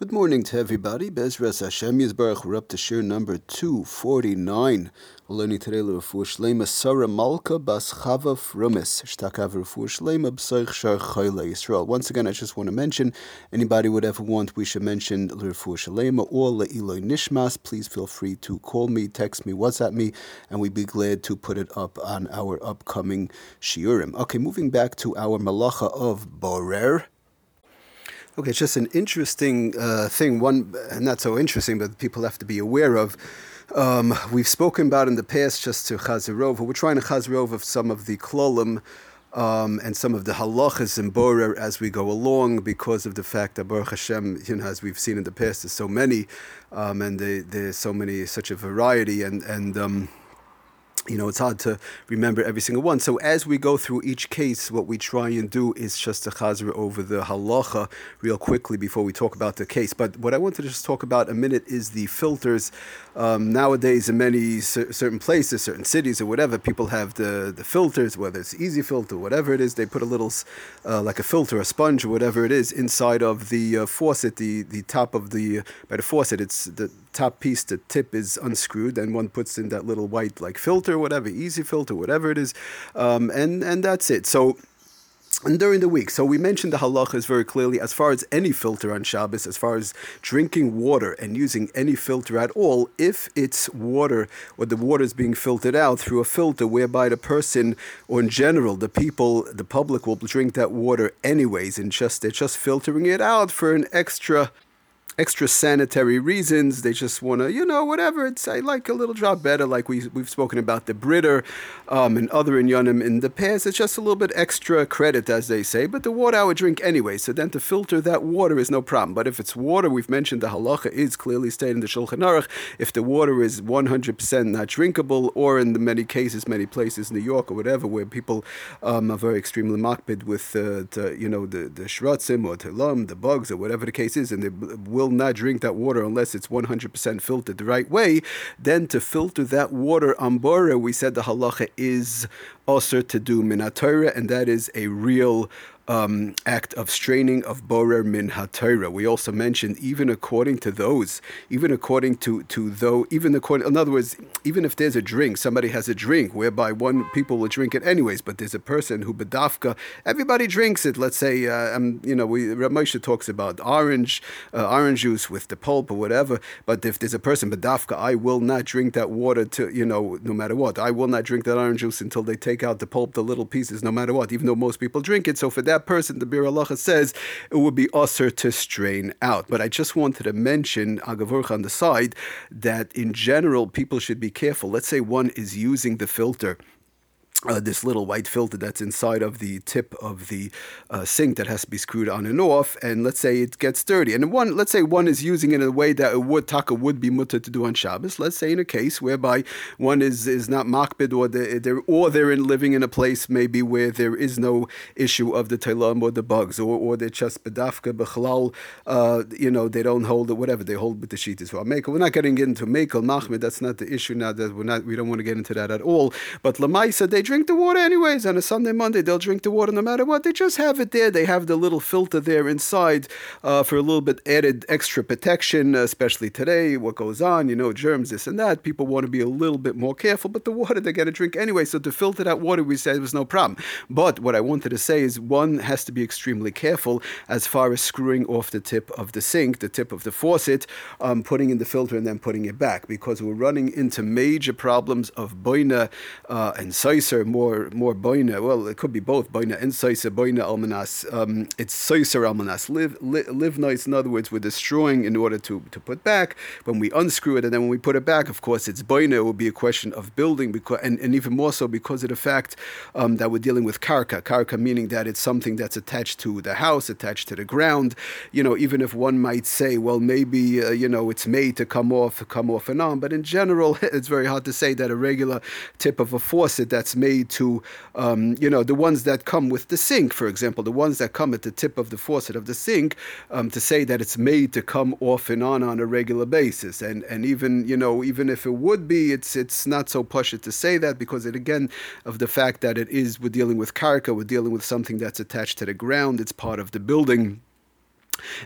Good morning to everybody. Bezras Hashem Yisbarach. We're up to shir number 249. We're learning today L'Refuah Shlema Sarah Malka Bas. Shtakav Shar Yisrael. Once again, I just want to mention, anybody would ever want, we should mention L'Refuah Shlema or Le'iloi Nishmas. Please feel free to call me, text me, WhatsApp me, and we'd be glad to put it up on our upcoming shiurim. Okay, moving back to our malacha of Borer. Okay, it's just an interesting uh, thing. One, not so interesting, but people have to be aware of. Um, we've spoken about in the past just to Chazirov. We're trying to Chazirov of some of the klolim um, and some of the halachas in Borer as we go along because of the fact that Baruch Hashem, you know, as we've seen in the past, there's so many, um, and there's so many, such a variety, and and um, you know, it's hard to remember every single one. So as we go through each case, what we try and do is just to chazra over the halacha real quickly before we talk about the case. But what I wanted to just talk about a minute is the filters. Um, nowadays, in many certain places, certain cities or whatever, people have the, the filters, whether it's easy filter, whatever it is, they put a little, uh, like a filter, a sponge or whatever it is, inside of the uh, faucet, the, the top of the, by the faucet, it's the top piece, the tip is unscrewed, and one puts in that little white like filter, whatever, easy filter, whatever it is, um, and and that's it. So. And during the week, so we mentioned the halachas very clearly as far as any filter on Shabbos, as far as drinking water and using any filter at all, if it's water or the water is being filtered out through a filter whereby the person or in general the people, the public will drink that water anyways, and just they're just filtering it out for an extra extra sanitary reasons. They just want to, you know, whatever. It's I like a little drop better. Like we we've spoken about the Brita um, and other inyanim in the past. It's just a little bit extra credit, as they say. But the water I would drink anyway. So then to filter that water is no problem. But if it's water, we've mentioned the halacha is clearly stated in the Shulchan Aruch. If the water is 100% not drinkable, or in the many cases, many places, New York or whatever, where people um, are very extremely makbid with, uh, the, you know, the the shratzim or telam, the bugs or whatever the case is, and they will not drink that water unless it's 100% filtered the right way, then to filter that water on Bora, we said the halacha is also to do minatayra, and that is a real um, act of straining of borer min hatayra. We also mentioned even according to those, even according to to though, even according, in other words, even if there's a drink, somebody has a drink whereby one people will drink it anyways, but there's a person who bedafka, everybody drinks it. Let's say, uh, um, you know, we Ramosha talks about orange uh, orange juice with the pulp or whatever. But if there's a person bedafka, I will not drink that water to you know no matter what. I will not drink that orange juice until they take out the pulp, the little pieces, no matter what. Even though most people drink it, so for that person, the Biur Halacha says, it would be usher to strain out. But I just wanted to mention, Agavurcha on the side, that in general, people should be careful. Let's say one is using the filter uh, this little white filter that's inside of the tip of the uh, sink that has to be screwed on and off, and let's say it gets dirty. And one, let's say one is using it in a way that a wood taka would be mutter to do on Shabbos. Let's say in a case whereby one is is not makbid or they're or they're in, living in a place maybe where there is no issue of the telam or the bugs, or, or they're just bedafka uh, you know, they don't hold it, whatever they hold with the sheet as well. We're not getting into mekel machmid. That's not the issue now. That we're not. We don't want to get into that at all. But lamaisa they drink the water anyways. On a Sunday, Monday, they'll drink the water no matter what. They just have it there. They have the little filter there inside uh, for a little bit added extra protection, especially today. What goes on, you know, germs, this and that. People want to be a little bit more careful, but the water they're going to drink anyway. So to filter that water, we said was no problem. But what I wanted to say is one has to be extremely careful as far as screwing off the tip of the sink, the tip of the faucet, um, putting in the filter and then putting it back because we're running into major problems of boina uh, and more more boina. Well, it could be both boina and soisa boina almanas. Um, it's soisa almanas. Live, live live nice. In other words, we're destroying in order to to put back. When we unscrew it and then when we put it back, of course, it's boina. It will be a question of building because and, and even more so because of the fact um, that we're dealing with karka. Karka meaning that it's something that's attached to the house, attached to the ground. You know, even if one might say, well, maybe uh, you know it's made to come off, come off and on, but in general, it's very hard to say that a regular tip of a faucet that's made to um, you know, the ones that come with the sink, for example, the ones that come at the tip of the faucet of the sink, um, to say that it's made to come off and on on a regular basis. And and even, you know, even if it would be, it's it's not so pashut to say that because it again of the fact that it is we're dealing with karka, we're dealing with something that's attached to the ground, it's part of the building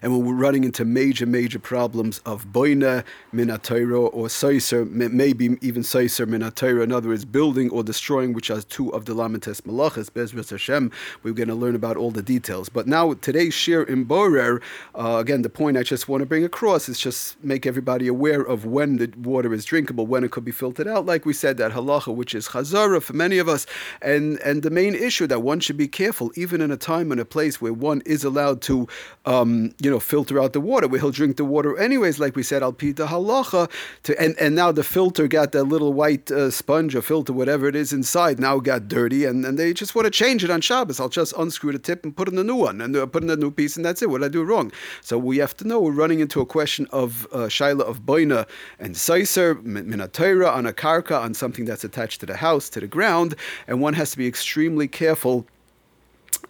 and when we're running into major, major problems of boina, minatayro, or saiser, maybe even saiser, minatayro, in other words, building or destroying, which are two of the Lamites Malachas, Bezras Hashem, we're going to learn about all the details. But now, today's shir in Borer, uh, again, the point I just want to bring across is just make everybody aware of when the water is drinkable, when it could be filtered out, like we said, that halacha, which is chazara for many of us, and, and the main issue that one should be careful, even in a time and a place where one is allowed to um, you know, filter out the water, where he'll drink the water anyways, like we said, al pita halacha. To, and, and now the filter got that little white uh, sponge or filter, whatever it is inside, now got dirty, and, and they just want to change it on Shabbos. I'll just unscrew the tip and put in a new one, and uh, put in a new piece, and that's it. What did I do wrong? So we have to know we're running into a question of uh, shaila of boina and seiser, minatayra on a karka, on something that's attached to the house, to the ground, and one has to be extremely careful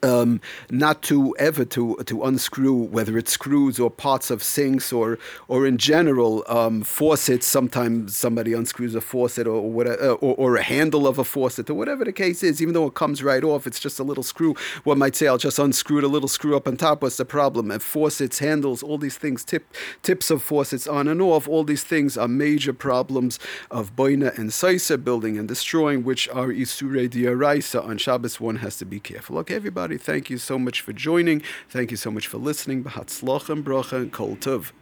um, not to ever to to unscrew whether it's screws or parts of sinks or or in general um, faucets. Sometimes somebody unscrews a faucet or whatever, uh, or, or, a handle of a faucet or whatever the case is. Even though it comes right off, it's just a little screw. One might say, "I'll just unscrew a little screw up on top." What's the problem? And faucets, handles, all these things, tip tips of faucets on and off. All these things are major problems of boina and saisa building and destroying, which are isure diaraisa on Shabbos. One has to be careful. Okay, everybody. Thank you so much for joining. Thank you so much for listening. B'hatzlochem, bracha, and kol tov.